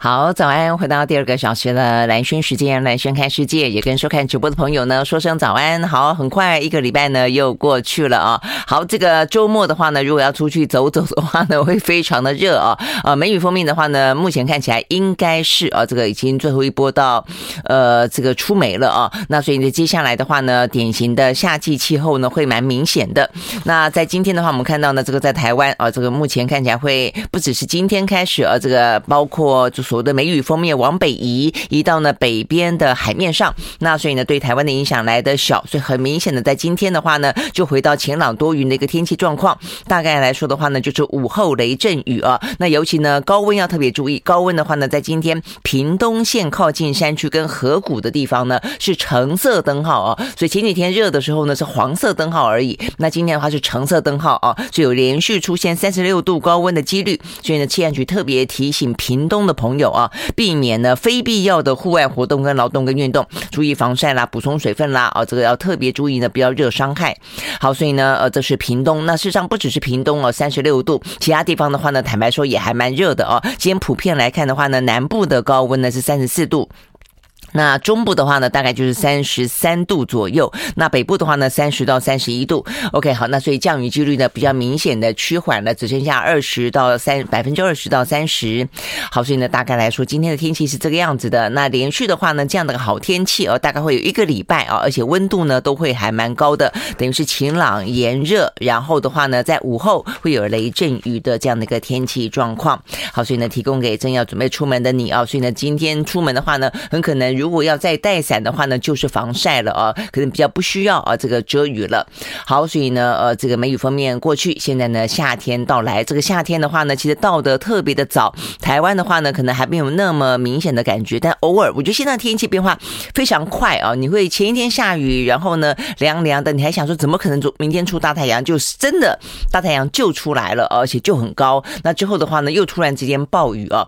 好，早安！回到第二个小时的蓝轩时间，蓝轩看世界，也跟收看直播的朋友呢说声早安。好，很快一个礼拜呢又过去了啊。好，这个周末的话呢，如果要出去走走的话呢，会非常的热啊。呃，梅雨锋面的话呢，目前看起来应该是啊，这个已经最后一波到呃这个出梅了啊。那所以呢，接下来的话呢，典型的夏季气候呢会蛮明显的。那在今天的话，我们看到呢，这个在台湾啊，这个目前看起来会不只是今天开始啊，这个包括就是。所谓的梅雨锋面往北移，移到呢北边的海面上，那所以呢对台湾的影响来的小，所以很明显的在今天的话呢，就回到晴朗多云的一个天气状况。大概来说的话呢，就是午后雷阵雨啊。那尤其呢高温要特别注意，高温的话呢，在今天屏东县靠近山区跟河谷的地方呢是橙色灯号啊，所以前几天热的时候呢是黄色灯号而已，那今天的话是橙色灯号啊，就有连续出现三十六度高温的几率，所以呢气象局特别提醒屏东的朋友。有啊，避免呢非必要的户外活动跟劳动跟运动，注意防晒啦，补充水分啦，啊，这个要特别注意呢，不要热伤害。好，所以呢，呃，这是屏东，那事实上不只是屏东哦，三十六度，其他地方的话呢，坦白说也还蛮热的哦。今天普遍来看的话呢，南部的高温呢是三十四度。那中部的话呢，大概就是三十三度左右。那北部的话呢，三十到三十一度。OK，好，那所以降雨几率呢比较明显的趋缓了，只剩下二十到三百分之二十到三十。好，所以呢，大概来说，今天的天气是这个样子的。那连续的话呢，这样的个好天气哦，大概会有一个礼拜啊，而且温度呢都会还蛮高的，等于是晴朗炎热。然后的话呢，在午后会有雷阵雨的这样的一个天气状况。好，所以呢，提供给正要准备出门的你啊。所以呢，今天出门的话呢，很可能。如果要再带伞的话呢，就是防晒了啊，可能比较不需要啊，这个遮雨了。好，所以呢，呃，这个梅雨锋面过去，现在呢，夏天到来。这个夏天的话呢，其实到得特别的早。台湾的话呢，可能还没有那么明显的感觉，但偶尔，我觉得现在天气变化非常快啊。你会前一天下雨，然后呢，凉凉的，你还想说怎么可能明天出大太阳？就是真的大太阳就出来了，而且就很高。那之后的话呢，又突然之间暴雨啊。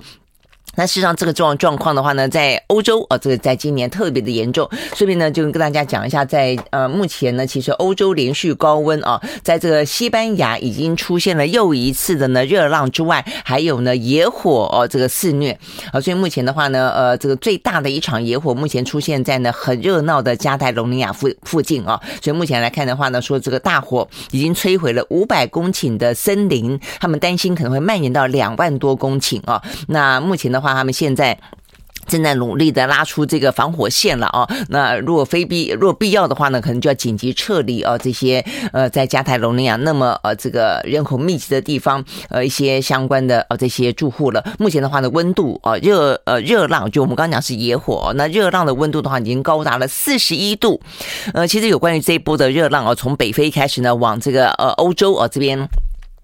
那事实上，这个状状况的话呢，在欧洲啊，这个在今年特别的严重。顺便呢，就跟大家讲一下，在呃目前呢，其实欧洲连续高温啊，在这个西班牙已经出现了又一次的呢热浪之外，还有呢野火哦，这个肆虐啊。所以目前的话呢，呃，这个最大的一场野火目前出现在呢很热闹的加泰隆尼亚附附近啊。所以目前来看的话呢，说这个大火已经摧毁了五百公顷的森林，他们担心可能会蔓延到两万多公顷啊。那目前的话，他们现在正在努力的拉出这个防火线了啊。那如果非必若必要的话呢，可能就要紧急撤离啊。这些呃，在加泰罗尼亚那么呃这个人口密集的地方，呃一些相关的呃这些住户了。目前的话呢，温度啊热呃热浪，就我们刚刚讲是野火，那热浪的温度的话已经高达了四十一度。呃，其实有关于这一波的热浪啊，从北非开始呢，往这个呃欧洲啊这边。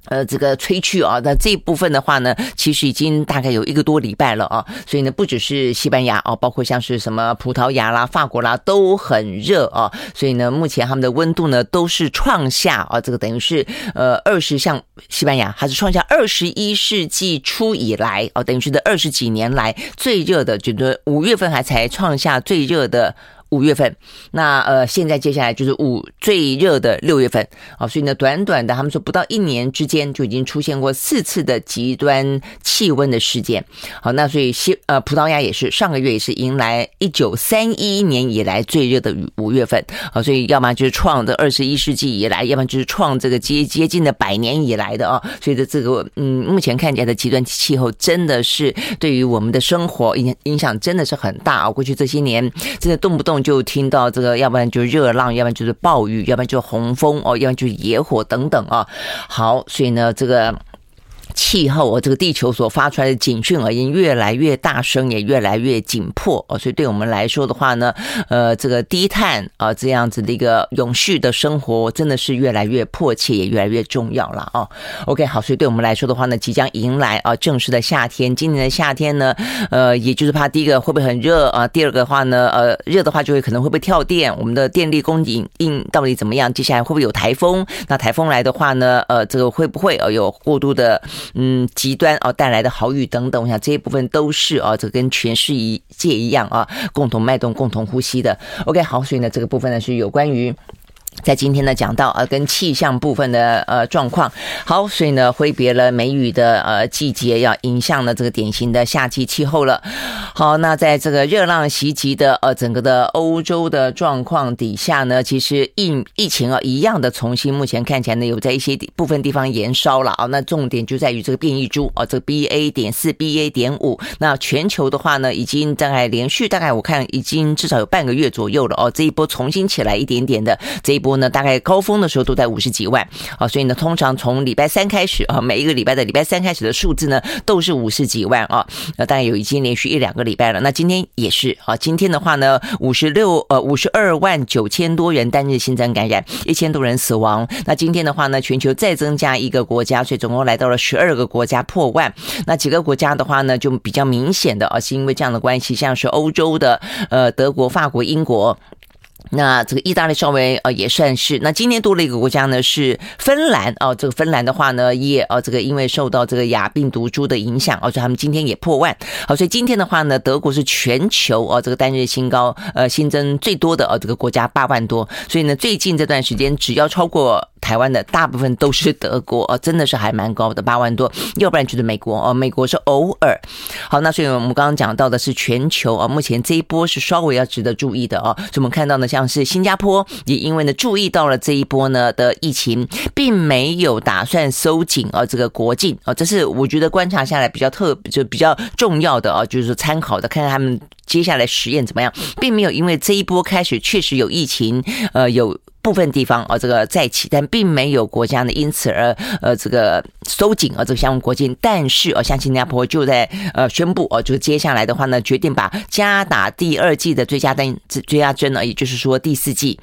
呃，这个吹去啊，那这一部分的话呢，其实已经大概有一个多礼拜了啊，所以呢，不只是西班牙啊，包括像是什么葡萄牙啦、法国啦，都很热啊，所以呢，目前他们的温度呢都是创下啊，这个等于是呃二十像西班牙还是创下二十一世纪初以来啊，等于是这二十几年来最热的，觉得五月份还才创下最热的。五月份，那呃，现在接下来就是五最热的六月份啊，所以呢，短短的他们说不到一年之间就已经出现过四次的极端气温的事件。好，那所以西呃葡萄牙也是上个月也是迎来一九三一年以来最热的五月份啊，所以要么就是创这二十一世纪以来，要么就是创这个接接近的百年以来的啊，所以的这个嗯，目前看起来的极端气候真的是对于我们的生活影影响真的是很大啊，过去这些年真的动不动。就听到这个，要不然就热浪，要不然就是暴雨，要不然就是洪峰哦，要不然就是野火等等啊。好，所以呢，这个。气候哦，这个地球所发出来的警讯而言，越来越大声，也越来越紧迫哦。所以对我们来说的话呢，呃，这个低碳啊，这样子的一个永续的生活，真的是越来越迫切，也越来越重要了哦。OK，好，所以对我们来说的话呢，即将迎来啊正式的夏天。今年的夏天呢，呃，也就是怕第一个会不会很热啊，第二个的话呢，呃，热的话就会可能会不会跳电，我们的电力供应应到底怎么样？接下来会不会有台风？那台风来的话呢，呃，这个会不会呃有过度的？嗯，极端哦带来的好雨等等，我想这一部分都是啊，这跟全世界一样啊，共同脉动、共同呼吸的。OK，好，所以呢，这个部分呢是有关于。在今天呢，讲到呃跟气象部分的呃状况，好，所以呢挥别了梅雨的呃季节，要迎向了这个典型的夏季气候了。好，那在这个热浪袭击的呃整个的欧洲的状况底下呢，其实疫疫情啊一样的重新，目前看起来呢有在一些部分地方延烧了啊。那重点就在于这个变异株啊，这个 BA 点四、BA 点五。那全球的话呢，已经大概连续大概我看已经至少有半个月左右了哦。这一波重新起来一点点的这一波。呢，大概高峰的时候都在五十几万啊，所以呢，通常从礼拜三开始啊，每一个礼拜的礼拜三开始的数字呢，都是五十几万啊，那大概有已经连续一两个礼拜了。那今天也是啊，今天的话呢，五十六呃五十二万九千多人单日新增感染，一千多人死亡。那今天的话呢，全球再增加一个国家，所以总共来到了十二个国家破万。那几个国家的话呢，就比较明显的啊，是因为这样的关系，像是欧洲的呃德国、法国、英国。那这个意大利稍微呃也算是，那今年多了一个国家呢是芬兰哦，这个芬兰的话呢也哦这个因为受到这个亚病毒株的影响哦，所以他们今天也破万，好，所以今天的话呢，德国是全球哦这个单日新高呃新增最多的哦这个国家八万多，所以呢最近这段时间只要超过。台湾的大部分都是德国哦，真的是还蛮高的，八万多。要不然就是美国哦，美国是偶尔。好，那所以我们刚刚讲到的是全球啊，目前这一波是稍微要值得注意的哦。所以我们看到呢，像像是新加坡也因为呢注意到了这一波呢的疫情，并没有打算收紧啊这个国境啊，这是我觉得观察下来比较特就比较重要的啊，就是参考的，看看他们接下来实验怎么样，并没有因为这一波开始确实有疫情，呃有。部分地方啊，这个再起，但并没有国家呢因此而呃这个收紧啊这个相关国境。但是啊，像新加坡就在呃宣布哦，就接下来的话呢，决定把加打第二季的追加单追加针呢，也就是说第四季。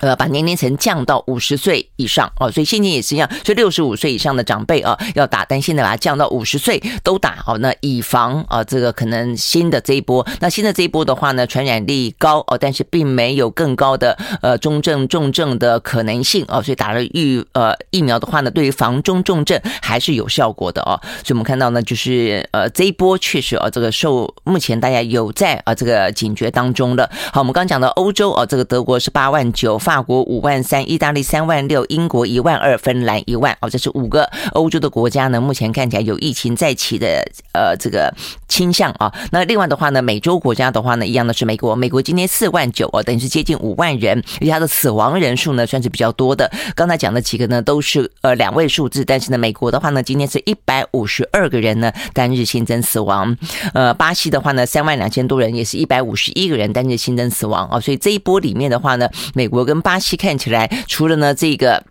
呃，把年龄层降到五十岁以上哦，所以现在也是一样，所以六十五岁以上的长辈啊要打，但现在把它降到五十岁都打哦，那以防啊这个可能新的这一波，那新的这一波的话呢，传染力高哦，但是并没有更高的呃中症重症的可能性哦，所以打了预呃疫苗的话呢，对于防中重症还是有效果的哦，所以我们看到呢，就是呃这一波确实啊这个受目前大家有在啊这个警觉当中的。好，我们刚刚讲到欧洲啊，这个德国是八万九。法国五万三，意大利三万六，英国一万二，芬兰一万。哦，这是五个欧洲的国家呢，目前看起来有疫情再起的呃这个倾向啊。那另外的话呢，美洲国家的话呢，一样的是美国，美国今天四万九哦，等于是接近五万人，而且它的死亡人数呢算是比较多的。刚才讲的几个呢都是呃两位数字，但是呢，美国的话呢，今天是一百五十二个人呢单日新增死亡。呃，巴西的话呢，三万两千多人，也是一百五十一个人单日新增死亡啊。所以这一波里面的话呢，美国跟巴西看起来，除了呢这个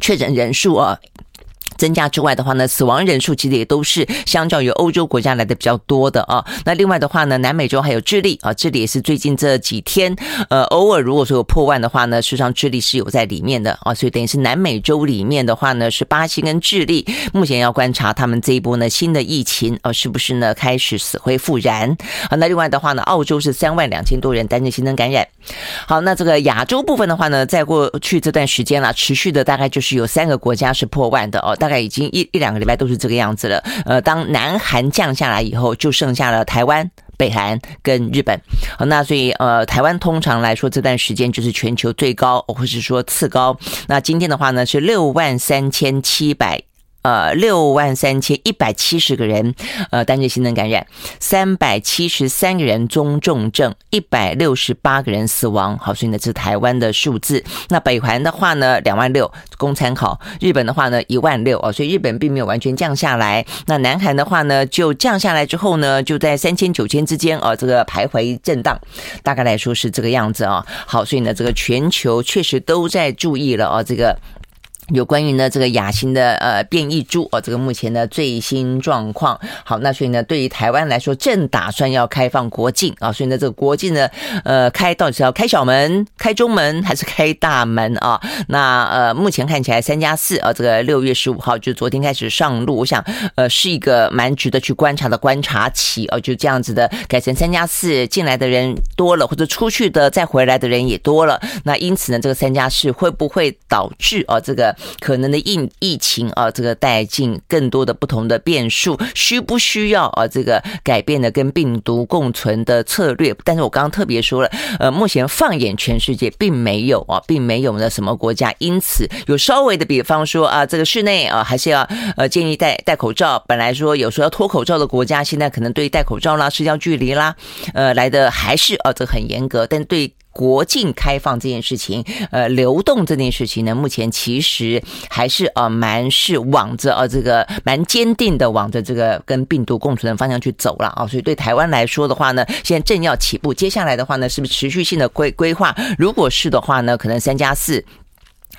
确诊人数啊。增加之外的话呢，死亡人数其实也都是相较于欧洲国家来的比较多的啊。那另外的话呢，南美洲还有智利啊，智利也是最近这几天，呃，偶尔如果说有破万的话呢，实际上智利是有在里面的啊。所以等于是南美洲里面的话呢，是巴西跟智利，目前要观察他们这一波呢新的疫情啊，是不是呢开始死灰复燃啊？那另外的话呢，澳洲是三万两千多人单日新增感染。好，那这个亚洲部分的话呢，在过去这段时间了，持续的大概就是有三个国家是破万的哦。大概已经一一两个礼拜都是这个样子了。呃，当南韩降下来以后，就剩下了台湾、北韩跟日本。好，那所以呃，台湾通常来说这段时间就是全球最高，或是说次高。那今天的话呢是六万三千七百。呃，六万三千一百七十个人，呃，单日新增感染，三百七十三个人中重症，一百六十八个人死亡。好，所以呢，这是台湾的数字。那北韩的话呢，两万六，供参考。日本的话呢，一万六哦，所以日本并没有完全降下来。那南韩的话呢，就降下来之后呢，就在三千九千之间哦，这个徘徊震荡，大概来说是这个样子啊。好，所以呢，这个全球确实都在注意了哦，这个。有关于呢这个亚型的呃变异株哦，这个目前的最新状况。好，那所以呢，对于台湾来说，正打算要开放国境啊，所以呢，这个国境呢，呃，开到底是要开小门、开中门还是开大门啊？那呃，目前看起来三加四啊，这个六月十五号就昨天开始上路，我想呃是一个蛮值得去观察的观察期啊，就这样子的改成三加四，进来的人多了，或者出去的再回来的人也多了。那因此呢，这个三加四会不会导致啊这个？可能的疫疫情啊，这个带进更多的不同的变数，需不需要啊这个改变的跟病毒共存的策略？但是我刚刚特别说了，呃，目前放眼全世界，并没有啊，并没有呢什么国家因此有稍微的，比方说啊，这个室内啊还是要呃建议戴戴口罩。本来说有时候要脱口罩的国家，现在可能对戴口罩啦、社交距离啦，呃来的还是啊这很严格，但对。国境开放这件事情，呃，流动这件事情呢，目前其实还是呃蛮是往着呃这个蛮坚定的往着这个跟病毒共存的方向去走了啊，所以对台湾来说的话呢，现在正要起步，接下来的话呢，是不是持续性的规规划？如果是的话呢，可能三加四。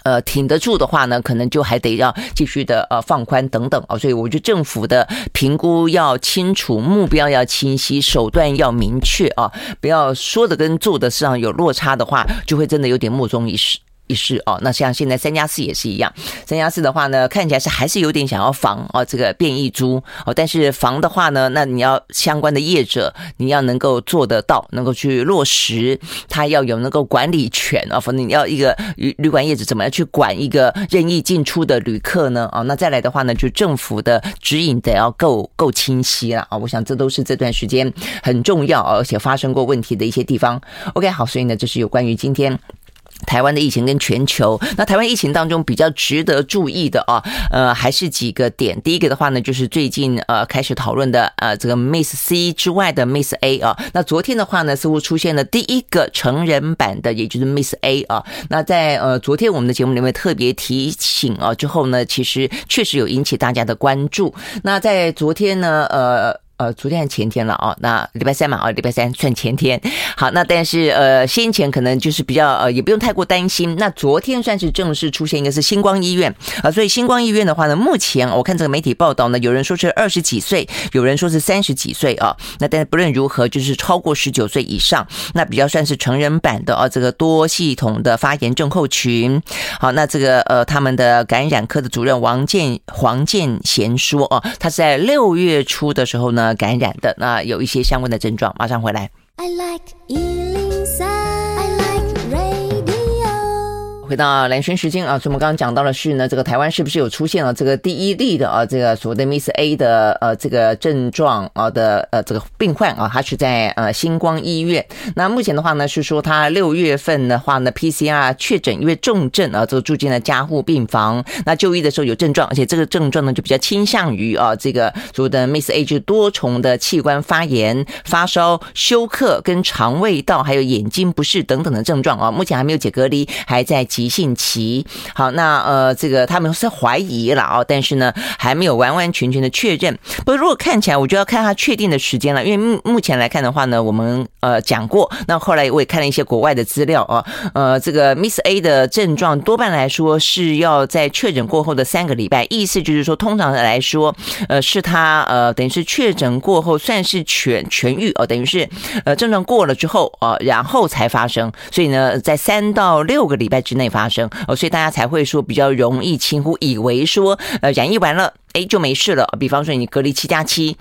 呃，挺得住的话呢，可能就还得要继续的呃放宽等等啊，所以我觉得政府的评估要清楚，目标要清晰，手段要明确啊，不要说的跟做的上有落差的话，就会真的有点莫衷一是。一试哦，那像现在三加四也是一样，三加四的话呢，看起来是还是有点想要防哦，这个变异株哦，但是防的话呢，那你要相关的业者，你要能够做得到，能够去落实，他要有能够管理权啊，否则你要一个旅旅馆业者怎么样去管一个任意进出的旅客呢？啊，那再来的话呢，就政府的指引得要够够清晰了啊，我想这都是这段时间很重要而且发生过问题的一些地方。OK，好，所以呢，这是有关于今天。台湾的疫情跟全球，那台湾疫情当中比较值得注意的啊，呃，还是几个点。第一个的话呢，就是最近呃开始讨论的呃这个 Miss C 之外的 Miss A 啊。那昨天的话呢，似乎出现了第一个成人版的，也就是 Miss A 啊。那在呃昨天我们的节目里面特别提醒啊之后呢，其实确实有引起大家的关注。那在昨天呢，呃。呃，昨天还前天了啊，那礼拜三嘛，啊，礼拜三算前天。好，那但是呃，先前可能就是比较呃，也不用太过担心。那昨天算是正式出现一个是星光医院啊，所以星光医院的话呢，目前我看这个媒体报道呢，有人说是二十几岁，有人说是三十几岁啊。那但是不论如何，就是超过十九岁以上，那比较算是成人版的啊，这个多系统的发炎症候群。好，那这个呃，他们的感染科的主任王建黄建贤说啊，他在六月初的时候呢。感染的那有一些相关的症状，马上回来。I like 回到蓝轩时间啊，所以我们刚刚讲到的是呢，这个台湾是不是有出现了这个第一例的啊，这个所谓的 Miss A 的呃这个症状啊的呃这个病患啊，他是在呃星光医院。那目前的话呢，是说他六月份的话呢，PCR 确诊因为重症啊，就住进了加护病房。那就医的时候有症状，而且这个症状呢就比较倾向于啊这个所谓的 Miss A 就多重的器官发炎、发烧、休克跟肠胃道还有眼睛不适等等的症状啊。目前还没有解隔离，还在。急性期，好，那呃，这个他们是怀疑了啊，但是呢，还没有完完全全的确认。不如果看起来，我就要看他确定的时间了，因为目目前来看的话呢，我们呃讲过，那后来我也看了一些国外的资料啊，呃，这个 Miss A 的症状多半来说是要在确诊过后的三个礼拜，意思就是说，通常的来说，呃，是他呃，等于是确诊过后算是痊痊愈哦，等于是呃症状过了之后啊，然后才发生，所以呢，在三到六个礼拜之内。发生哦，所以大家才会说比较容易轻忽，以为说呃染疫完了哎就没事了。比方说你隔离七加七，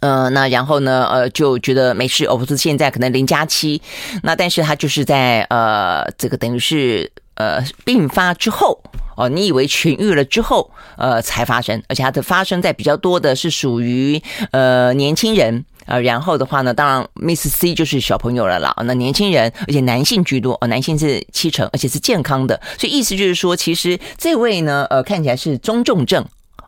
呃那然后呢呃就觉得没事哦，不是现在可能零加七，那但是他就是在呃这个等于是呃病发之后哦，你以为痊愈了之后呃才发生，而且它的发生在比较多的是属于呃年轻人。呃，然后的话呢，当然 Miss C 就是小朋友了啦。那年轻人，而且男性居多，哦，男性是七成，而且是健康的。所以意思就是说，其实这位呢，呃，看起来是中重症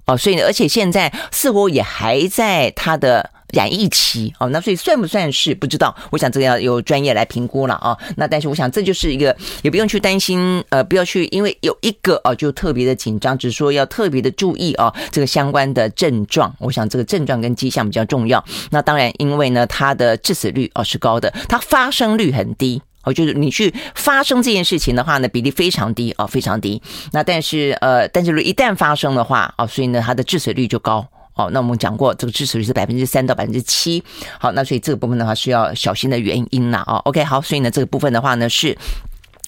哦。所以呢，而且现在似乎也还在他的。染疫期哦，那所以算不算是不知道？我想这个要由专业来评估了啊。那但是我想这就是一个，也不用去担心，呃，不要去因为有一个哦就特别的紧张，只是说要特别的注意啊这个相关的症状。我想这个症状跟迹象比较重要。那当然，因为呢它的致死率哦是高的，它发生率很低哦，就是你去发生这件事情的话呢，比例非常低哦，非常低。那但是呃，但是如果一旦发生的话哦，所以呢它的致死率就高。哦，那我们讲过，这个支持率是百分之三到百分之七。好，那所以这个部分的话是要小心的原因了啊。OK，好，所以呢这个部分的话呢是。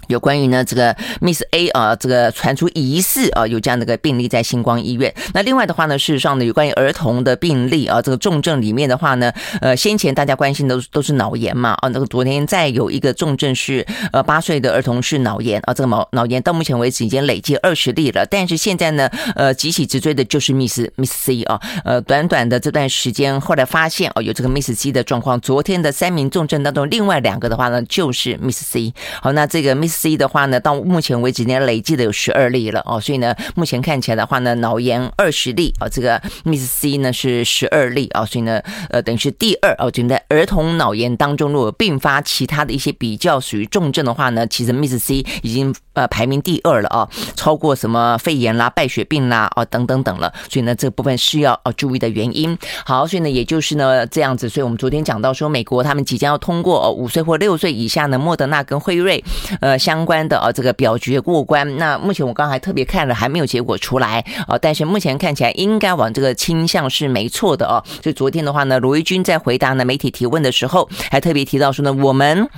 有关于呢这个 Miss A 啊，这个传出疑似啊有这样的一个病例在星光医院。那另外的话呢，事实上呢，有关于儿童的病例啊，这个重症里面的话呢，呃，先前大家关心的都是都是脑炎嘛啊，那个昨天再有一个重症是呃八岁的儿童是脑炎啊，这个脑脑炎到目前为止已经累计二十例了。但是现在呢，呃，急起直追的就是 Miss Miss C 啊，呃，短短的这段时间，后来发现哦有这个 Miss C 的状况。昨天的三名重症当中，另外两个的话呢，就是 Miss C。好，那这个 Miss C 的话呢，到目前为止呢，累计的有十二例了哦，所以呢，目前看起来的话呢，脑炎二十例啊，这个 Miss C 呢是十二例啊，所以呢，呃，等于是第二哦，就在儿童脑炎当中，如果并发其他的一些比较属于重症的话呢，其实 Miss C 已经呃排名第二了啊，超过什么肺炎啦、败血病啦啊等等等了，所以呢，这部分是要哦注意的原因。好，所以呢，也就是呢这样子，所以我们昨天讲到说，美国他们即将要通过五岁或六岁以下的莫德纳跟辉瑞呃相关的。啊，这个表决过关。那目前我刚才特别看了，还没有结果出来啊。但是目前看起来应该往这个倾向是没错的哦。所以昨天的话呢，罗一军在回答呢媒体提问的时候，还特别提到说呢，我们。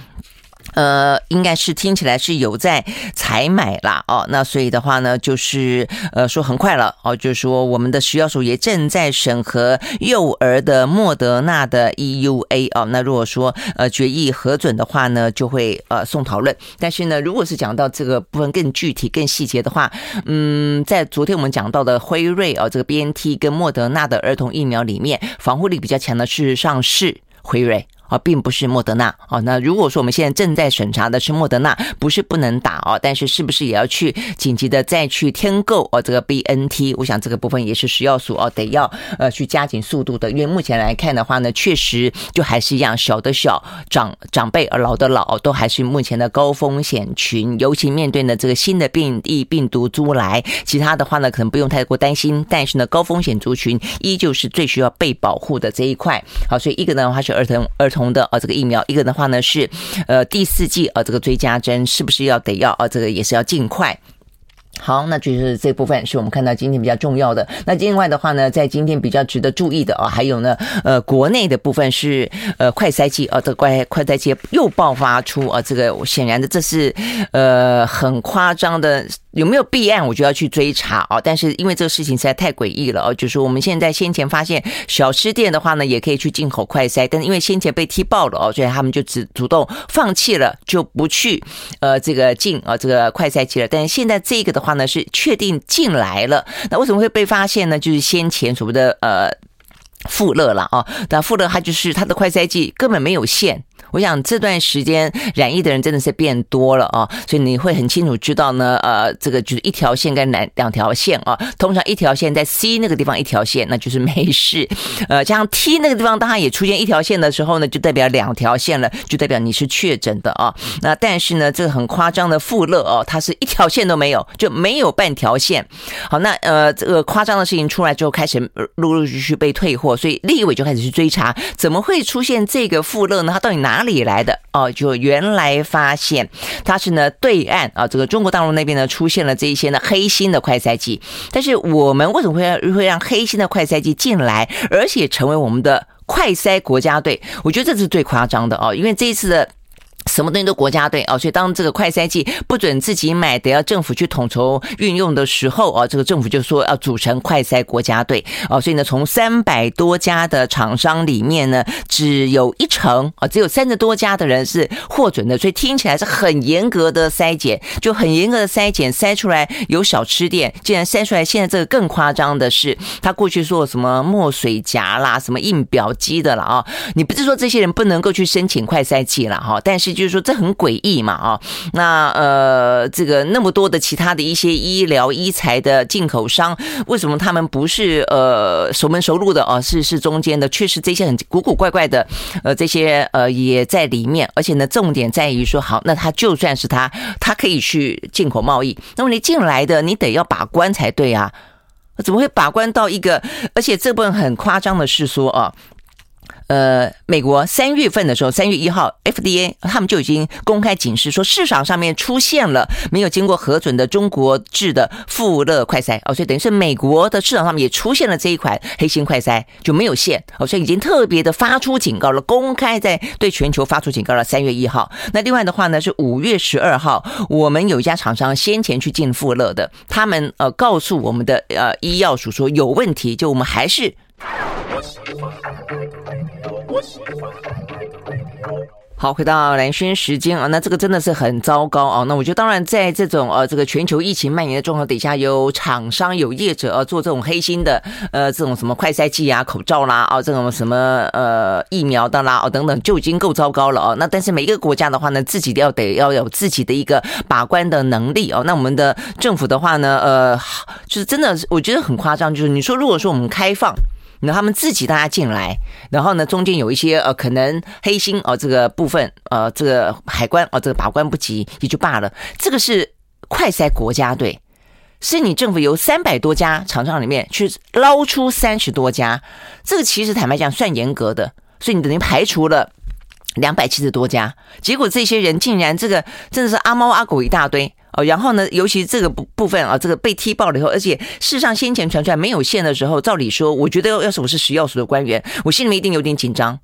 呃，应该是听起来是有在采买啦，哦，那所以的话呢，就是呃说很快了哦，就是说我们的食药署也正在审核幼儿的莫德纳的 EUA 哦，那如果说呃决议核准的话呢，就会呃送讨论。但是呢，如果是讲到这个部分更具体、更细节的话，嗯，在昨天我们讲到的辉瑞哦，这个 BNT 跟莫德纳的儿童疫苗里面，防护力比较强的，事实上是辉瑞。啊，并不是莫德纳哦。那如果说我们现在正在审查的是莫德纳，不是不能打哦，但是是不是也要去紧急的再去添购哦？这个 BNT，我想这个部分也是食药署哦，得要呃去加紧速度的。因为目前来看的话呢，确实就还是一样，小的小，长长辈而，老的老，都还是目前的高风险群。尤其面对呢这个新的变异病毒株来，其他的话呢可能不用太过担心，但是呢高风险族群依旧是最需要被保护的这一块。好，所以一个呢，它是儿童儿。同的啊，这个疫苗，一个的话呢是，呃，第四剂啊，这个追加针是不是要得要啊？这个也是要尽快。好，那就是这部分是我们看到今天比较重要的。那另外的话呢，在今天比较值得注意的啊，还有呢，呃，国内的部分是呃快筛剂啊，这快快筛剂又爆发出啊，这个显然的这是呃很夸张的。有没有弊案，我就要去追查哦。但是因为这个事情实在太诡异了哦，就是我们现在先前发现小吃店的话呢，也可以去进口快筛，但是因为先前被踢爆了哦，所以他们就只主动放弃了，就不去呃这个进啊这个快筛机了。但是现在这个的话呢，是确定进来了。那为什么会被发现呢？就是先前所谓的呃富勒了啊，那富勒他就是他的快筛剂根本没有线。我想这段时间染疫的人真的是变多了啊，所以你会很清楚知道呢，呃，这个就是一条线跟两两条线啊。通常一条线在 C 那个地方一条线，那就是没事。呃，像 T 那个地方，当它也出现一条线的时候呢，就代表两条线了，就代表你是确诊的啊。那但是呢，这个很夸张的富乐哦，它是一条线都没有，就没有半条线。好，那呃，这个夸张的事情出来之后，开始陆陆续续被退货，所以立委就开始去追查，怎么会出现这个富乐呢？它到底哪里来的哦，就原来发现它是呢对岸啊，这个中国大陆那边呢出现了这一些呢黑心的快筛机，但是我们为什么会会让黑心的快筛机进来，而且成为我们的快筛国家队？我觉得这是最夸张的哦，因为这一次的。什么东西都国家队啊，所以当这个快筛剂不准自己买，得要政府去统筹运用的时候啊，这个政府就说要组成快筛国家队啊，所以呢，从三百多家的厂商里面呢，只有一成啊，只有三十多家的人是获准的，所以听起来是很严格的筛检，就很严格的筛检，筛出来有小吃店，竟然筛出来，现在这个更夸张的是，他过去说什么墨水夹啦，什么印表机的了啊，你不是说这些人不能够去申请快筛剂了哈，但是。就是说这很诡异嘛啊，那呃这个那么多的其他的一些医疗医材的进口商，为什么他们不是呃熟门熟路的啊？是是中间的，确实这些很古古怪怪的呃这些呃也在里面，而且呢重点在于说好，那他就算是他，他可以去进口贸易，那么你进来的你得要把关才对啊，怎么会把关到一个？而且这部分很夸张的是说啊。呃，美国三月份的时候，三月一号，FDA 他们就已经公开警示说，市场上面出现了没有经过核准的中国制的富乐快筛哦，所以等于是美国的市场上面也出现了这一款黑心快筛，就没有限哦，所以已经特别的发出警告了，公开在对全球发出警告了。三月一号，那另外的话呢，是五月十二号，我们有一家厂商先前去进富乐的，他们呃告诉我们的呃医药署说有问题，就我们还是。好，回到蓝轩时间啊，那这个真的是很糟糕啊。那我觉得，当然在这种呃这个全球疫情蔓延的状况底下，有厂商有业者啊做这种黑心的呃这种什么快筛剂啊、口罩啦啊，这种什么呃疫苗的啦哦等等，就已经够糟糕了哦。那但是每一个国家的话呢，自己要得要有自己的一个把关的能力哦。那我们的政府的话呢，呃，就是真的，我觉得很夸张，就是你说如果说我们开放。那他们自己大家进来，然后呢，中间有一些呃可能黑心哦这个部分呃这个海关哦这个把关不及也就罢了。这个是快筛国家队，是你政府由三百多家厂商里面去捞出三十多家，这个其实坦白讲算严格的，所以你等于排除了两百七十多家，结果这些人竟然这个真的是阿猫阿狗一大堆。哦，然后呢，尤其这个部部分啊，这个被踢爆了以后，而且事实上先前传出来没有线的时候，照理说，我觉得要是我是食药署的官员，我心里面一定有点紧张，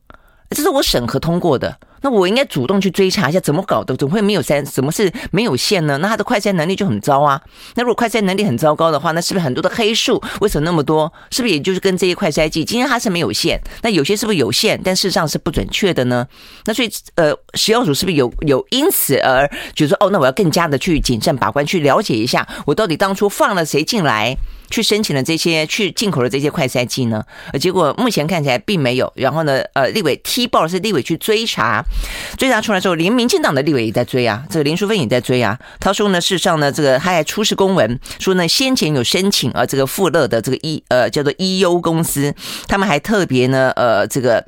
这是我审核通过的。那我应该主动去追查一下，怎么搞的？怎么会没有三？怎么是没有线呢？那他的快筛能力就很糟啊。那如果快筛能力很糟糕的话，那是不是很多的黑数？为什么那么多？是不是也就是跟这些快筛剂，今天它是没有线，那有些是不是有限？但事实上是不准确的呢？那所以呃，食药署是不是有有因此而觉得说，哦，那我要更加的去谨慎把关，去了解一下，我到底当初放了谁进来？去申请了这些去进口的这些快筛剂呢？呃，结果目前看起来并没有。然后呢，呃，立委踢爆的是立委去追查，追查出来之后，连民进党的立委也在追啊，这个林淑芬也在追啊。他说呢，事实上呢，这个他还出示公文，说呢，先前有申请啊，这个富乐的这个一呃叫做 EU 公司，他们还特别呢，呃，这个。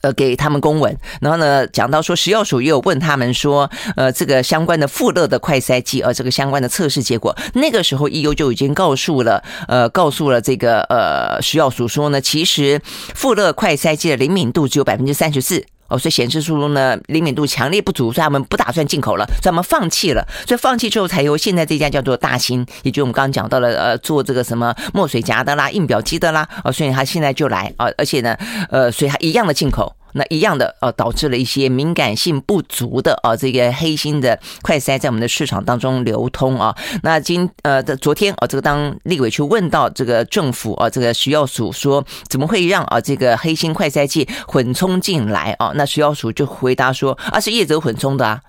呃，给他们公文，然后呢，讲到说食药署也有问他们说，呃，这个相关的富乐的快筛剂，呃，这个相关的测试结果，那个时候 EU 就已经告诉了，呃，告诉了这个呃食药署说呢，其实富乐快筛剂的灵敏度只有百分之三十四。哦，所以显示出呢灵敏度强烈不足，所以他们不打算进口了，所以他们放弃了。所以放弃之后，才由现在这家叫做大兴，也就我们刚刚讲到了，呃，做这个什么墨水夹的啦、印表机的啦，哦，所以他现在就来啊，而且呢，呃，所以他一样的进口。那一样的，呃，导致了一些敏感性不足的啊，这个黑心的快筛在我们的市场当中流通啊。那今呃的昨天啊，这个当立委去问到这个政府啊，这个食药署说怎么会让啊这个黑心快筛剂混充进来啊？那食药署就回答说啊，是业者混充的啊。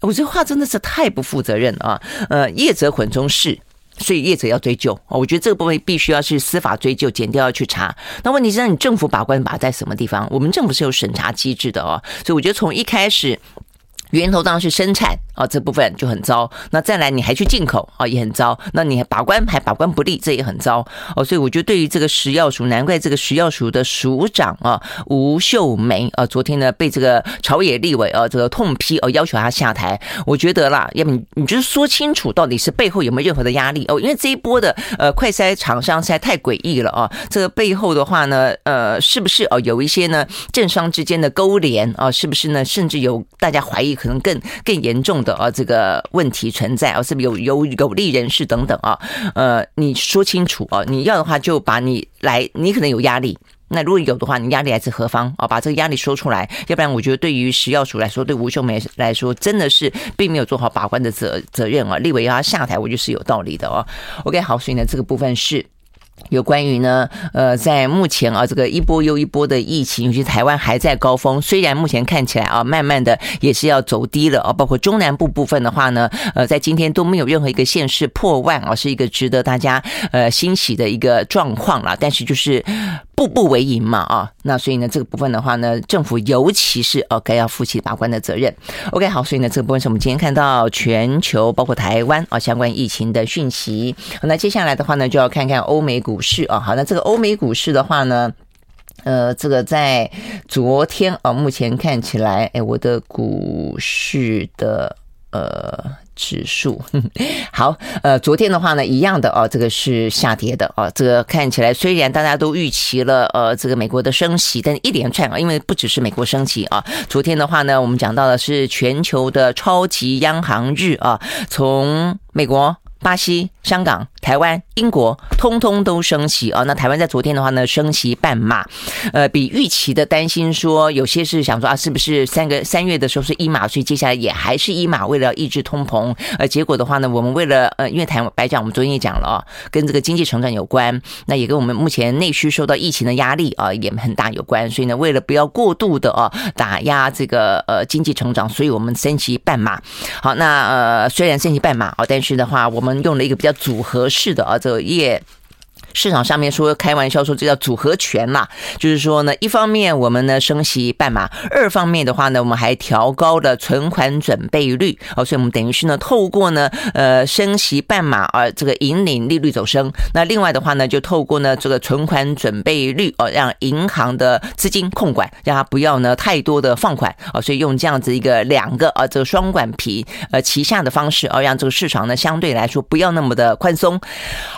我这话真的是太不负责任啊！呃，业者混充是。所以业者要追究啊，我觉得这个部分必须要去司法追究，检调要去查。那问题是，你政府把关把在什么地方？我们政府是有审查机制的哦，所以我觉得从一开始。源头当然是生产啊，这部分就很糟。那再来你还去进口啊，也很糟。那你还把关还把关不力，这也很糟哦。所以我觉得对于这个食药署，难怪这个食药署的署长啊吴秀梅啊，昨天呢被这个朝野立委啊这个痛批哦，要求他下台。我觉得啦，要不你你就是说清楚到底是背后有没有任何的压力哦？因为这一波的呃快筛厂商实在太诡异了啊。这个背后的话呢，呃，是不是哦有一些呢政商之间的勾连啊？是不是呢？甚至有大家怀疑。可能更更严重的啊，这个问题存在啊，是不是有有有利人士等等啊？呃，你说清楚啊，你要的话就把你来，你可能有压力，那如果有的话，你压力来自何方啊？把这个压力说出来，要不然我觉得对于食药署来说，对吴秀梅来说，真的是并没有做好把关的责责任啊。立委要他下台，我觉得是有道理的哦。OK，好，所以呢，这个部分是。有关于呢，呃，在目前啊，这个一波又一波的疫情，尤其台湾还在高峰，虽然目前看起来啊，慢慢的也是要走低了啊，包括中南部部分的话呢，呃，在今天都没有任何一个县市破万啊，是一个值得大家呃欣喜的一个状况了，但是就是。步步为营嘛啊，那所以呢，这个部分的话呢，政府尤其是哦，该要负起把关的责任。OK，好，所以呢，这个部分是我们今天看到全球包括台湾啊相关疫情的讯息。那接下来的话呢，就要看看欧美股市啊。好，那这个欧美股市的话呢，呃，这个在昨天啊，目前看起来，哎，我的股市的呃。指数。好，呃，昨天的话呢，一样的哦，这个是下跌的哦，这个看起来虽然大家都预期了呃，这个美国的升息，但一连串啊，因为不只是美国升息啊，昨天的话呢，我们讲到的是全球的超级央行日啊，从美国。巴西、香港、台湾、英国，通通都升息啊！那台湾在昨天的话呢，升息半码，呃，比预期的担心说，有些是想说啊，是不是三个三月的时候是一码，所以接下来也还是一码，为了抑制通膨。呃，结果的话呢，我们为了呃，因为台湾白讲，我们昨天也讲了啊，跟这个经济成长有关，那也跟我们目前内需受到疫情的压力啊，也很大有关。所以呢，为了不要过度的啊打压这个呃经济成长，所以我们升息半码。好，那呃虽然升息半码啊，但是的话我们。用了一个比较组合式的啊，这个业。市场上面说开玩笑说这叫组合拳嘛，就是说呢，一方面我们呢升息半码，二方面的话呢，我们还调高了存款准备率哦，所以我们等于是呢透过呢呃升息半码而这个引领利率走升，那另外的话呢就透过呢这个存款准备率哦，让银行的资金控管，让它不要呢太多的放款哦，所以用这样子一个两个啊这个双管皮呃旗下的方式哦，让这个市场呢相对来说不要那么的宽松。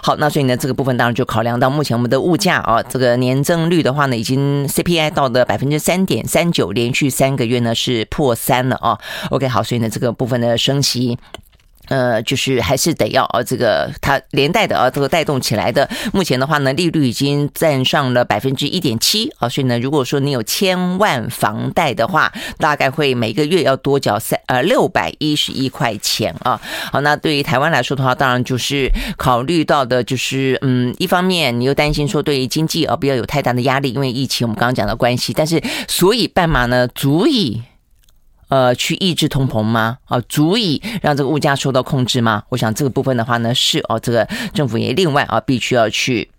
好，那所以呢这个部分当然就。考量到目前我们的物价啊，这个年增率的话呢，已经 CPI 到的百分之三点三九，连续三个月呢是破三了啊。OK，好，所以呢这个部分的升息。呃，就是还是得要啊，这个它连带的啊，这个带动起来的。目前的话呢，利率已经占上了百分之一点七啊，所以呢，如果说你有千万房贷的话，大概会每个月要多缴三呃六百一十一块钱啊。好，那对于台湾来说的话，当然就是考虑到的就是，嗯，一方面你又担心说对于经济啊不要有太大的压力，因为疫情我们刚刚讲的关系，但是所以半马呢足以。呃，去抑制通膨吗？啊，足以让这个物价受到控制吗？我想这个部分的话呢，是哦，这个政府也另外啊，必须要去。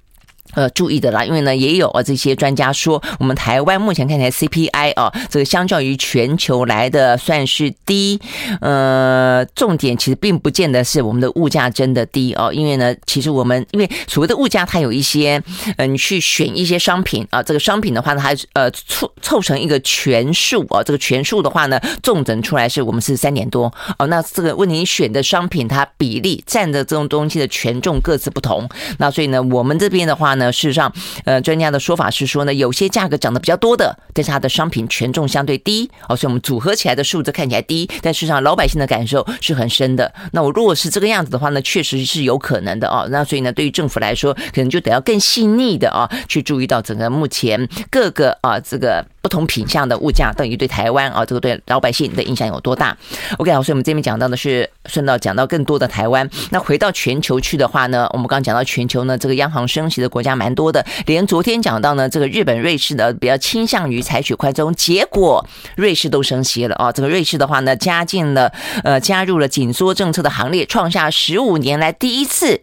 呃，注意的啦，因为呢，也有啊这些专家说，我们台湾目前看起来 CPI 啊，这个相较于全球来的算是低。呃，重点其实并不见得是我们的物价真的低哦，因为呢，其实我们因为所谓的物价，它有一些，嗯，你去选一些商品啊，这个商品的话呢，它呃凑凑成一个权数啊，这个权数的话呢，重整出来是我们是三点多哦，那这个问题选的商品它比例占的这种东西的权重各自不同，那所以呢，我们这边的话呢。那，事实上，呃，专家的说法是说呢，有些价格涨得比较多的，但是它的商品权重相对低，哦，所以我们组合起来的数字看起来低，但事实上老百姓的感受是很深的。那我如果是这个样子的话呢，确实是有可能的哦。那所以呢，对于政府来说，可能就得要更细腻的啊，去注意到整个目前各个啊这个。不同品相的物价，等于对台湾啊，这个对老百姓的影响有多大？OK，好，所以我们这边讲到的是顺道讲到更多的台湾。那回到全球去的话呢，我们刚刚讲到全球呢，这个央行升息的国家蛮多的，连昨天讲到呢，这个日本、瑞士的比较倾向于采取宽松，结果瑞士都升息了啊。这个瑞士的话呢，加进了呃加入了紧缩政策的行列，创下十五年来第一次。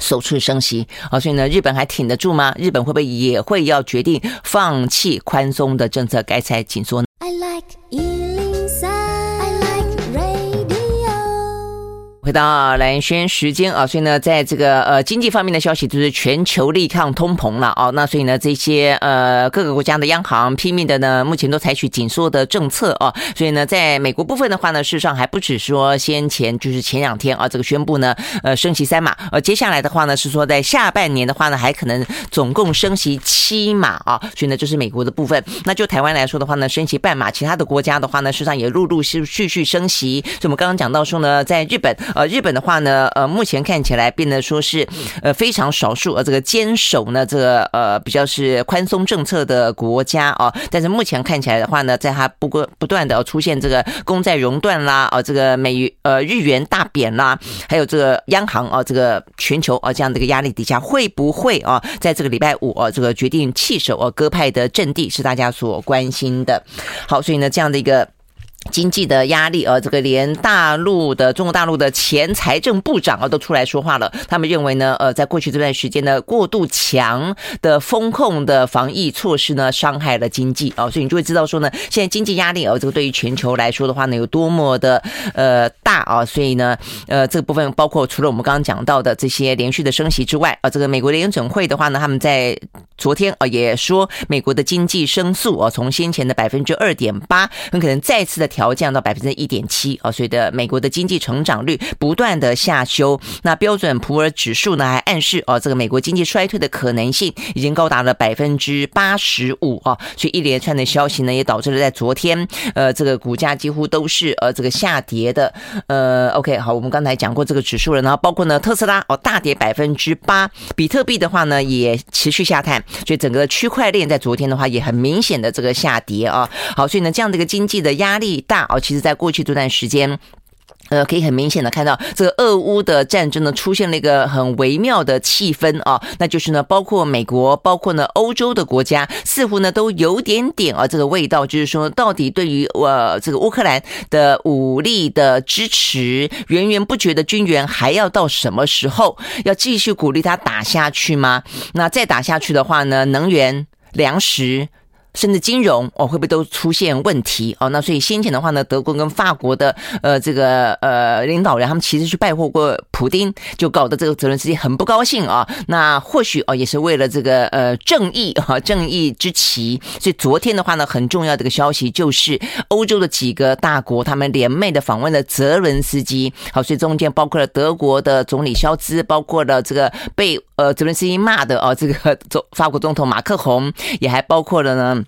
首次升息啊，所以呢，日本还挺得住吗？日本会不会也会要决定放弃宽松的政策，改采紧缩呢？I like 回到蓝轩时间啊，所以呢，在这个呃经济方面的消息，就是全球力抗通膨了啊。那所以呢，这些呃各个国家的央行拼命的呢，目前都采取紧缩的政策啊。所以呢，在美国部分的话呢，事实上还不止说先前就是前两天啊，这个宣布呢，呃升息三码，呃接下来的话呢是说在下半年的话呢，还可能总共升息七码啊。所以呢，就是美国的部分。那就台湾来说的话呢，升息半码，其他的国家的话呢，事实上也陆陆续续续升息。所以我们刚刚讲到说呢，在日本。呃，日本的话呢，呃，目前看起来变得说是，呃，非常少数，呃，这个坚守呢，这个呃比较是宽松政策的国家啊。但是目前看起来的话呢，在它不过不断的出现这个公债熔断啦，啊，这个美呃日元大贬啦，还有这个央行啊，这个全球啊这样的一个压力底下，会不会啊，在这个礼拜五啊，这个决定弃守啊鸽派的阵地，是大家所关心的。好，所以呢，这样的一个。经济的压力，呃，这个连大陆的中国大陆的前财政部长啊都出来说话了。他们认为呢，呃，在过去这段时间呢，过度强的风控的防疫措施呢，伤害了经济啊，所以你就会知道说呢，现在经济压力呃，这个对于全球来说的话呢，有多么的呃大啊。所以呢，呃，这个部分包括除了我们刚刚讲到的这些连续的升息之外，啊，这个美国联准会的话呢，他们在昨天啊也说，美国的经济升速啊，从先前的百分之二点八，很可能再次的。调降到百分之一点七啊，所以的美国的经济成长率不断的下修。那标准普尔指数呢，还暗示哦，这个美国经济衰退的可能性已经高达了百分之八十五啊，所以一连串的消息呢，也导致了在昨天，呃，这个股价几乎都是呃这个下跌的。呃，OK，好，我们刚才讲过这个指数了，然后包括呢特斯拉哦大跌百分之八，比特币的话呢也持续下探，所以整个区块链在昨天的话也很明显的这个下跌啊。好，所以呢这样的一个经济的压力大哦，其实在过去这段时间。呃，可以很明显的看到，这个俄乌的战争呢，出现了一个很微妙的气氛啊，那就是呢，包括美国，包括呢欧洲的国家，似乎呢都有点点啊这个味道，就是说，到底对于呃这个乌克兰的武力的支持，源源不绝的军援，还要到什么时候？要继续鼓励他打下去吗？那再打下去的话呢，能源、粮食。甚至金融哦，会不会都出现问题哦？那所以先前的话呢，德国跟法国的呃这个呃领导人，他们其实去拜会过普丁，就搞得这个泽伦斯基很不高兴啊。那或许哦，也是为了这个呃正义哈，正义之旗。所以昨天的话呢，很重要的一个消息就是欧洲的几个大国他们联袂的访问了泽伦斯基。好，所以中间包括了德国的总理肖兹，包括了这个被呃泽伦斯基骂的哦，这个总法国总统马克宏，也还包括了呢。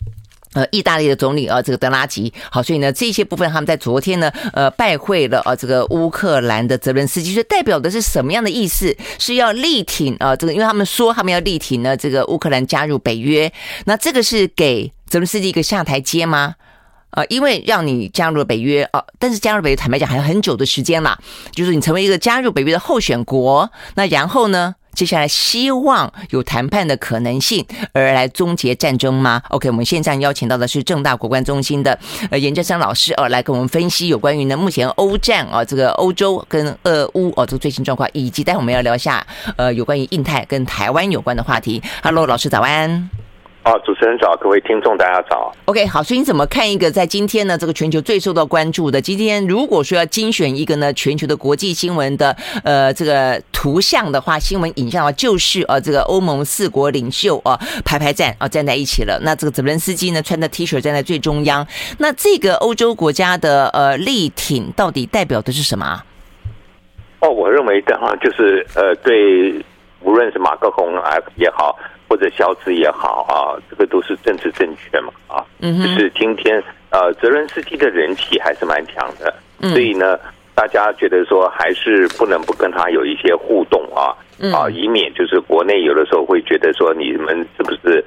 呃，意大利的总理啊，这个德拉吉，好，所以呢，这些部分他们在昨天呢，呃，拜会了啊，这个乌克兰的泽伦斯基，所以代表的是什么样的意思？是要力挺啊，这个，因为他们说他们要力挺呢，这个乌克兰加入北约，那这个是给泽伦斯基一个下台阶吗？啊，因为让你加入了北约啊，但是加入北约坦白讲还有很久的时间啦，就是你成为一个加入北约的候选国，那然后呢？接下来希望有谈判的可能性，而来终结战争吗？OK，我们现在邀请到的是正大国关中心的呃研究生老师哦，来跟我们分析有关于呢目前欧战啊，这个欧洲跟俄乌哦这个最新状况，以及待会我们要聊一下呃有关于印太跟台湾有关的话题。Hello，老师早安。啊，主持人早，各位听众大家早。OK，好，所以你怎么看一个在今天呢？这个全球最受到关注的，今天如果说要精选一个呢，全球的国际新闻的呃这个图像的话，新闻影像的话，就是呃这个欧盟四国领袖啊排排站啊站在一起了。那这个泽伦斯基呢穿的 T 恤站在最中央。那这个欧洲国家的呃力挺到底代表的是什么？哦，我认为的话就是呃对，无论是马克宏啊也好。或者肖兹也好啊，这个都是政治正确嘛啊，就是今天呃，泽伦斯基的人气还是蛮强的，所以呢，大家觉得说还是不能不跟他有一些互动啊啊，以免就是国内有的时候会觉得说你们是不是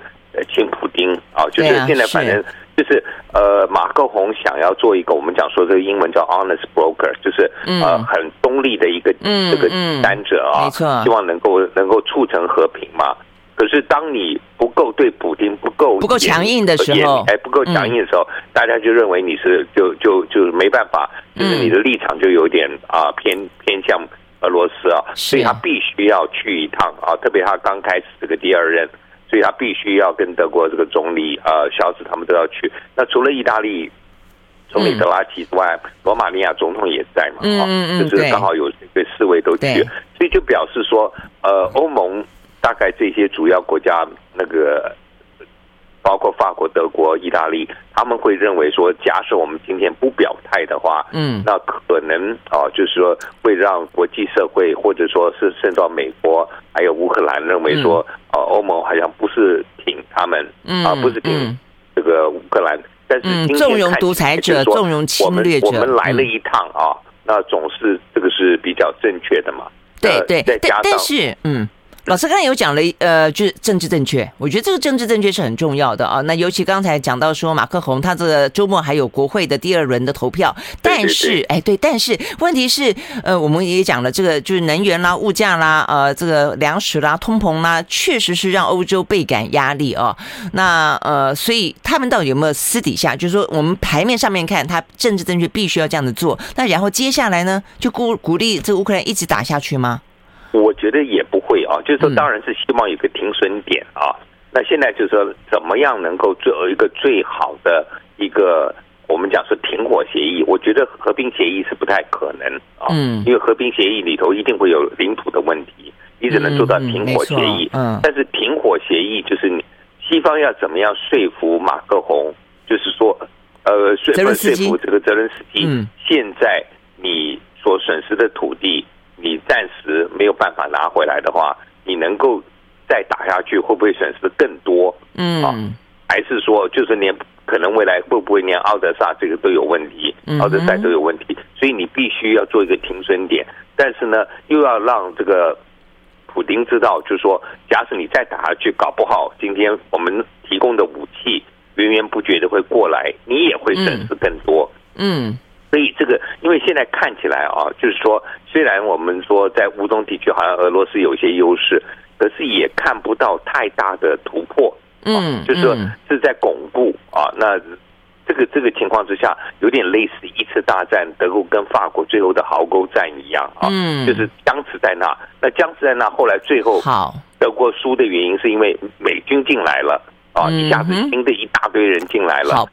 呃亲普丁啊？就是现在反正就是呃，马克宏想要做一个我们讲说这个英文叫 honest broker，就是呃很中立的一个这个单者啊，希望能够能够促成和平嘛。可是，当你不够对普丁不够不够强硬的时候，哎，不够强硬的时候，嗯、大家就认为你是就就就没办法，就是你的立场就有点啊偏偏向俄罗斯啊，所以他必须要去一趟啊，特别他刚开始这个第二任，所以他必须要跟德国这个总理呃肖斯他们都要去。那除了意大利总理德拉吉之外，罗马尼亚总统也在嘛，嗯，就是刚好有这个四位都去，所以就表示说，呃，欧盟。大概这些主要国家，那个包括法国、德国、意大利，他们会认为说，假设我们今天不表态的话，嗯，那可能啊，就是说会让国际社会或者说是甚至到美国还有乌克兰认为说，啊，欧盟好像不是挺他们，嗯啊，不是挺这个乌克兰，但是今天纵容独裁者、纵容侵略者，我们来了一趟啊，那总是这个是比较正确的嘛？对对，但但是嗯。老师刚才有讲了，呃，就是政治正确，我觉得这个政治正确是很重要的啊。那尤其刚才讲到说，马克宏他这个周末还有国会的第二轮的投票，但是，哎，对，但是问题是，呃，我们也讲了，这个就是能源啦、物价啦、呃，这个粮食啦、通膨啦，确实是让欧洲倍感压力啊。那呃，所以他们到底有没有私底下，就是说我们牌面上面看，他政治正确必须要这样子做，那然后接下来呢，就鼓鼓励这个乌克兰一直打下去吗？我觉得也不会啊，就是说，当然是希望有个停损点啊。那现在就是说，怎么样能够做一个最好的一个，我们讲说停火协议？我觉得和平协议是不太可能啊，因为和平协议里头一定会有领土的问题，你只能做到停火协议。嗯，但是停火协议就是你西方要怎么样说服马克宏，就是说呃说说服这个泽伦斯基，嗯、现在你所损失的土地，你暂时没有办法拿回来的话，你能够再打下去，会不会损失更多？嗯，啊，还是说就是连可能未来会不会连奥德萨这个都有问题，奥德赛都有问题，所以你必须要做一个停损点，但是呢，又要让这个。普丁知道，就是说，假使你再打下去，搞不好今天我们提供的武器源源不绝的会过来，你也会损失更多。嗯，嗯，所以这个，因为现在看起来啊，就是说，虽然我们说在乌东地区好像俄罗斯有一些优势，可是也看不到太大的突破。嗯，就是说是在巩固啊，那。这个这个情况之下，有点类似一次大战，德国跟法国最后的壕沟战一样啊，嗯，就是僵持在那。那僵持在那，后来最后好，德国输的原因是因为美军进来了啊，一下子新的一大堆人进来了。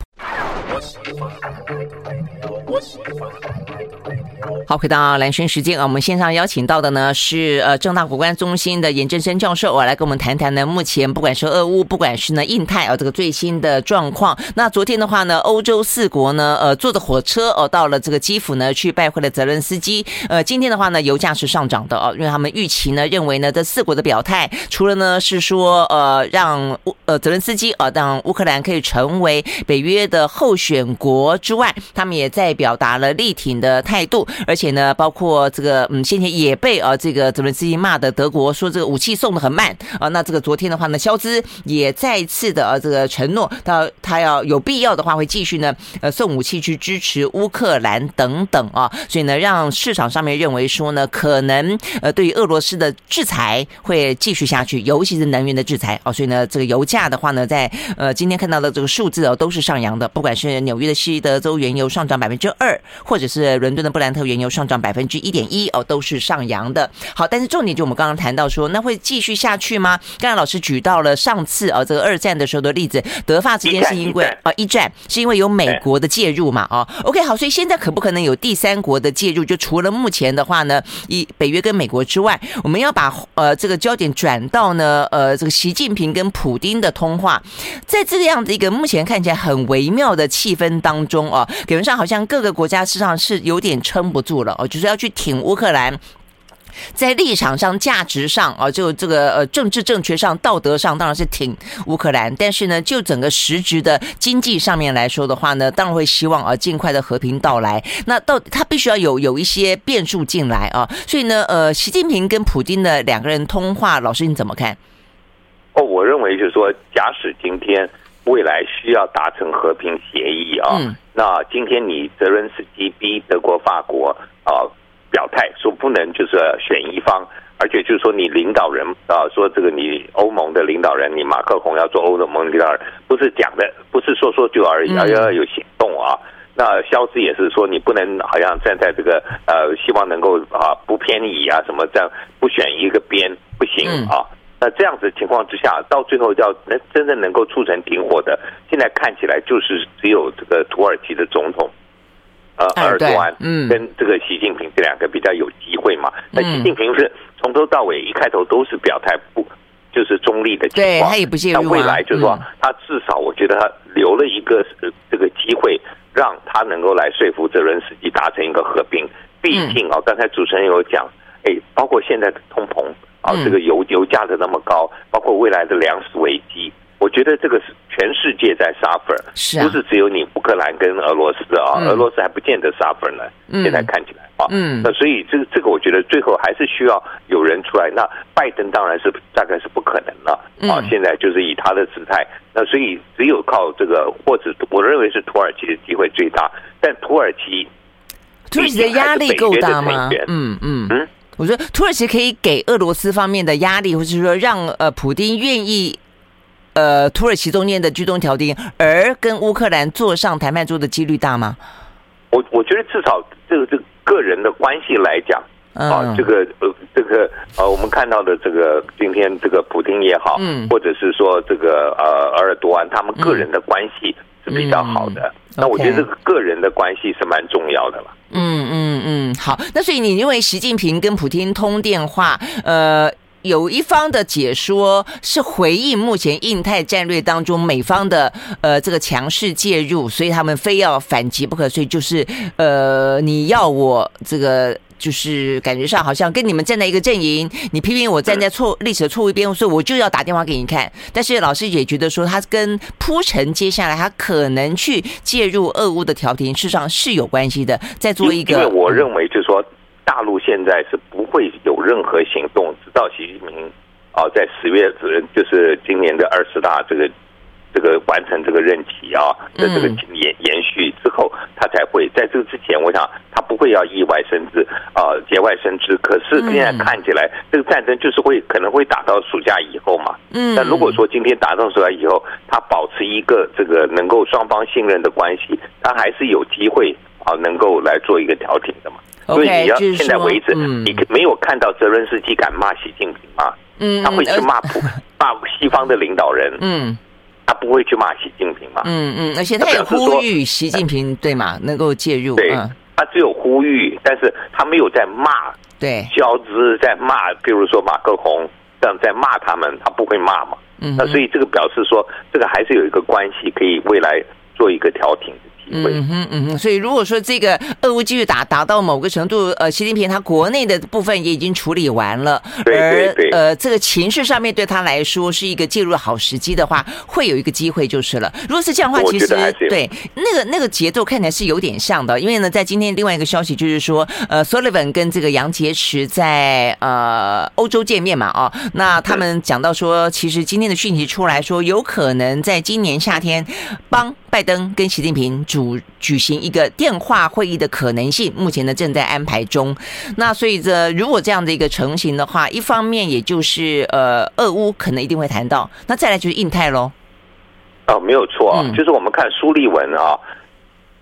好。好，回到蓝轩时间啊，我们线上邀请到的呢是呃正大国关中心的严正声教授，我来跟我们谈谈呢，目前不管是俄乌，不管是呢印太啊这个最新的状况。那昨天的话呢，欧洲四国呢呃坐着火车哦到了这个基辅呢去拜会了泽伦斯基。呃，今天的话呢，油价是上涨的哦，因为他们预期呢认为呢这四国的表态，除了呢是说呃让乌呃泽伦斯基啊让乌克兰可以成为北约的候选国之外，他们也在表达了力挺的态度，而且。呢，包括这个，嗯，先前也被呃这个泽伦斯基骂的德国说这个武器送的很慢啊。那这个昨天的话呢，肖兹也再次的啊这个承诺，他他要有必要的话会继续呢呃送武器去支持乌克兰等等啊。所以呢，让市场上面认为说呢，可能呃对于俄罗斯的制裁会继续下去，尤其是能源的制裁啊。所以呢，这个油价的话呢，在呃今天看到的这个数字哦都是上扬的，不管是纽约的西德州原油上涨百分之二，或者是伦敦的布兰特原油。上涨百分之一点一哦，都是上扬的。好，但是重点就我们刚刚谈到说，那会继续下去吗？刚才老师举到了上次哦，这个二战的时候的例子，德法之间是因为啊一战是因为有美国的介入嘛哦。OK，好，所以现在可不可能有第三国的介入？就除了目前的话呢，以北约跟美国之外，我们要把呃这个焦点转到呢呃这个习近平跟普丁的通话，在这样的一个目前看起来很微妙的气氛当中啊，感觉上好像各个国家事实上是有点撑撑不住。了哦，就是要去挺乌克兰，在立场上、价值上啊，就这个呃政治正确上、道德上，当然是挺乌克兰。但是呢，就整个实质的经济上面来说的话呢，当然会希望啊尽快的和平到来。那到他必须要有有一些变数进来啊。所以呢，呃，习近平跟普京的两个人通话，老师你怎么看？哦，我认为就是说，假使今天未来需要达成和平协议啊。嗯那今天你泽伦斯基逼德国、法国啊表态说不能就是选一方，而且就是说你领导人啊说这个你欧盟的领导人你马克宏要做欧盟领导人，不是讲的不是说说就而已，而要有行动啊。那肖斯也是说你不能好像站在这个呃希望能够啊不偏移啊什么这样不选一个边不行啊。那这样子情况之下，到最后要能真正能够促成停火的，现在看起来就是只有这个土耳其的总统，呃，埃尔多安，嗯，跟这个习近平这两个比较有机会嘛。那习近平是从头到尾一开头都是表态不，就是中立的情况，对，他也不介入。那未来就是说，他至少我觉得他留了一个这个机会，让他能够来说服泽伦斯基达成一个和平。毕竟啊，刚才主持人有讲，哎，包括现在的通膨。啊，这个油油价的那么高，包括未来的粮食危机，我觉得这个是全世界在 suffer，是啊，不是只有你乌克兰跟俄罗斯啊，俄罗斯还不见得 suffer 呢。现在看起来啊，嗯，那所以这个这个，我觉得最后还是需要有人出来。那拜登当然是大概是不可能了啊，现在就是以他的姿态，那所以只有靠这个，或者我认为是土耳其的机会最大，但土耳其土耳其的压力够大吗？嗯嗯嗯。我说土耳其可以给俄罗斯方面的压力，或者是说让呃普丁愿意呃土耳其中间的居中调停，而跟乌克兰坐上谈判桌的几率大吗？我我觉得至少这个这个个人的关系来讲啊，这个呃这个呃我们看到的这个今天这个普丁也好，嗯，或者是说这个呃埃尔多安他们个人的关系是比较好的。那我觉得这个个人的关系是蛮重要的了。嗯嗯嗯，好。那所以你认为习近平跟普京通电话，呃，有一方的解说是回应目前印太战略当中美方的呃这个强势介入，所以他们非要反击不可，所以就是呃你要我这个。就是感觉上好像跟你们站在一个阵营，你批评我站在错历史的错误一边，所以我就要打电话给你看。但是老师也觉得说，他跟铺陈接下来他可能去介入俄乌的调停，事实上是有关系的。再做一个，因为我认为就是说，大陆现在是不会有任何行动，直到习近平哦在十月，就是今年的二十大这个。这个完成这个任期啊的这个延延续之后，他才会在这个之前，我想他不会要意外生枝啊，节外生枝。可是现在看起来，这个战争就是会可能会打到暑假以后嘛。嗯。但如果说今天打到暑假以后，他保持一个这个能够双方信任的关系，他还是有机会啊，能够来做一个调停的嘛。所以你要现在为止，你没有看到泽伦斯基敢骂习近平吗？嗯。他会去骂普骂西方的领导人。嗯。他不会去骂习近平嘛？嗯嗯，而且他也呼吁习近平对嘛，能够介入。对，他只有呼吁，但是他没有在骂。对，交织在骂，比如说马克宏这样在骂他们，他不会骂嘛。嗯，那所以这个表示说，这个还是有一个关系，可以未来做一个调停。嗯哼嗯哼，所以如果说这个俄乌继续打打到某个程度，呃，习近平他国内的部分也已经处理完了，对对对，而呃，这个情势上面对他来说是一个介入的好时机的话，会有一个机会就是了。如果是这样的话，其实对那个那个节奏看起来是有点像的，因为呢，在今天另外一个消息就是说，呃，Sullivan 跟这个杨洁篪在呃欧洲见面嘛，哦，那他们讲到说，其实今天的讯息出来说，有可能在今年夏天帮拜登跟习近平。主举行一个电话会议的可能性，目前呢正在安排中。那所以这如果这样的一个成型的话，一方面也就是呃，俄乌可能一定会谈到。那再来就是印太喽。哦，没有错啊，就是我们看苏利文啊，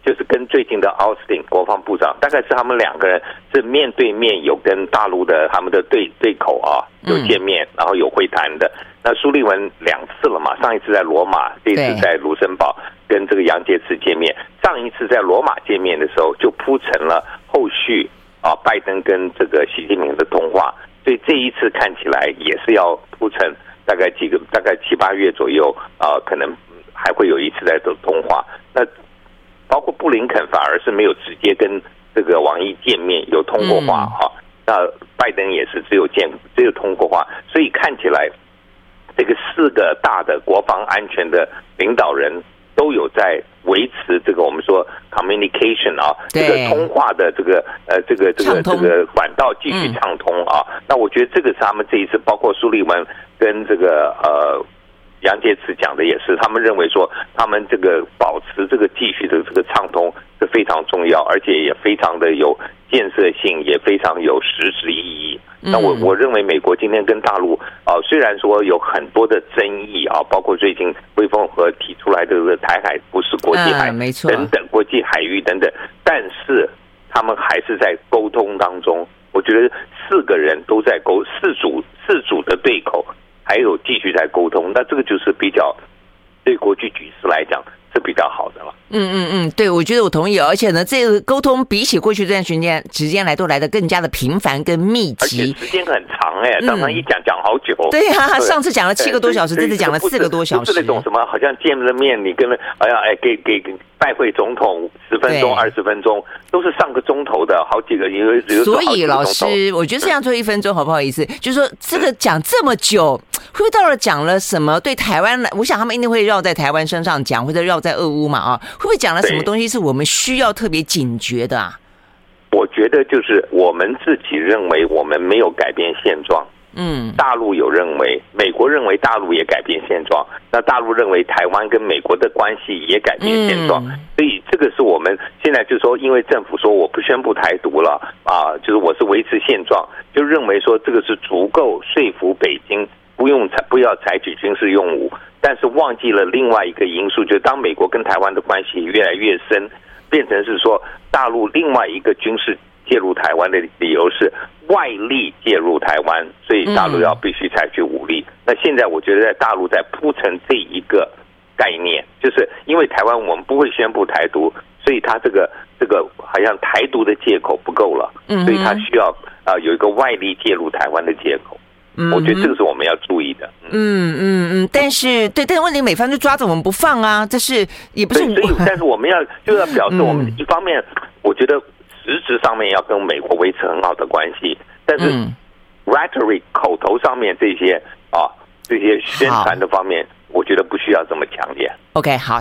就是跟最近的奥斯汀国防部长，大概是他们两个人是面对面有跟大陆的他们的对对口啊有见面，然后有会谈的。那苏利文两次了嘛，上一次在罗马，这次在卢森堡。跟这个杨洁篪见面，上一次在罗马见面的时候就铺成了后续啊，拜登跟这个习近平的通话，所以这一次看起来也是要铺成大概几个大概七八月左右啊，可能还会有一次在做通话。那包括布林肯反而是没有直接跟这个王毅见面有通过话哈，那拜登也是只有见只有通过话，所以看起来这个四个大的国防安全的领导人。都有在维持这个我们说 communication 啊，这个通话的这个呃这个这个这个管道继续畅通啊。那我觉得这个是他们这一次，包括苏利文跟这个呃杨洁篪讲的也是，他们认为说他们这个保持这个继续的这个畅通是非常重要，而且也非常的有建设性，也非常有实质意义。那我我认为美国今天跟大陆啊，虽然说有很多的争议啊，包括最近魏凤和提出来的这个台海不是国际海，没错，等等国际海域等等，但是他们还是在沟通当中。我觉得四个人都在沟，四组四组的对口，还有继续在沟通，那这个就是比较对国际局势来讲。是比较好的了。嗯嗯嗯，对，我觉得我同意。而且呢，这个沟通比起过去这段时间时间来，都来的更加的频繁跟密集，时间很长哎，常常一讲讲好久。对呀，上次讲了七个多小时，这次讲了四个多小时。是那种什么，好像见了面，你跟哎呀哎，给给拜会总统十分钟、二十分钟，都是上个钟头的，好几个因为。所以老师，我觉得这样做一分钟好不好意思？就是说这个讲这么久，会不会到了讲了什么对台湾来？我想他们一定会绕在台湾身上讲，或者绕。在俄乌嘛啊，会不会讲了什么东西是我们需要特别警觉的啊？我觉得就是我们自己认为我们没有改变现状，嗯，大陆有认为，美国认为大陆也改变现状，那大陆认为台湾跟美国的关系也改变现状，嗯，所以这个是我们现在就是说，因为政府说我不宣布台独了啊，就是我是维持现状，就认为说这个是足够说服北京不用采不要采取军事用武。但是忘记了另外一个因素，就是当美国跟台湾的关系越来越深，变成是说大陆另外一个军事介入台湾的理由是外力介入台湾，所以大陆要必须采取武力。那现在我觉得在大陆在铺陈这一个概念，就是因为台湾我们不会宣布台独，所以他这个这个好像台独的借口不够了，所以他需要啊有一个外力介入台湾的借口。嗯，我觉得这个是我们要注意的。嗯嗯嗯，但是对，但是问题美方就抓着我们不放啊，这是也不是。所以，但是我们要 就要表示，我们一方面，我觉得实质上面要跟美国维持很好的关系，但是 rhetoric 口头上面这些啊，这些宣传的方面，我觉得不需要这么强烈。OK，好，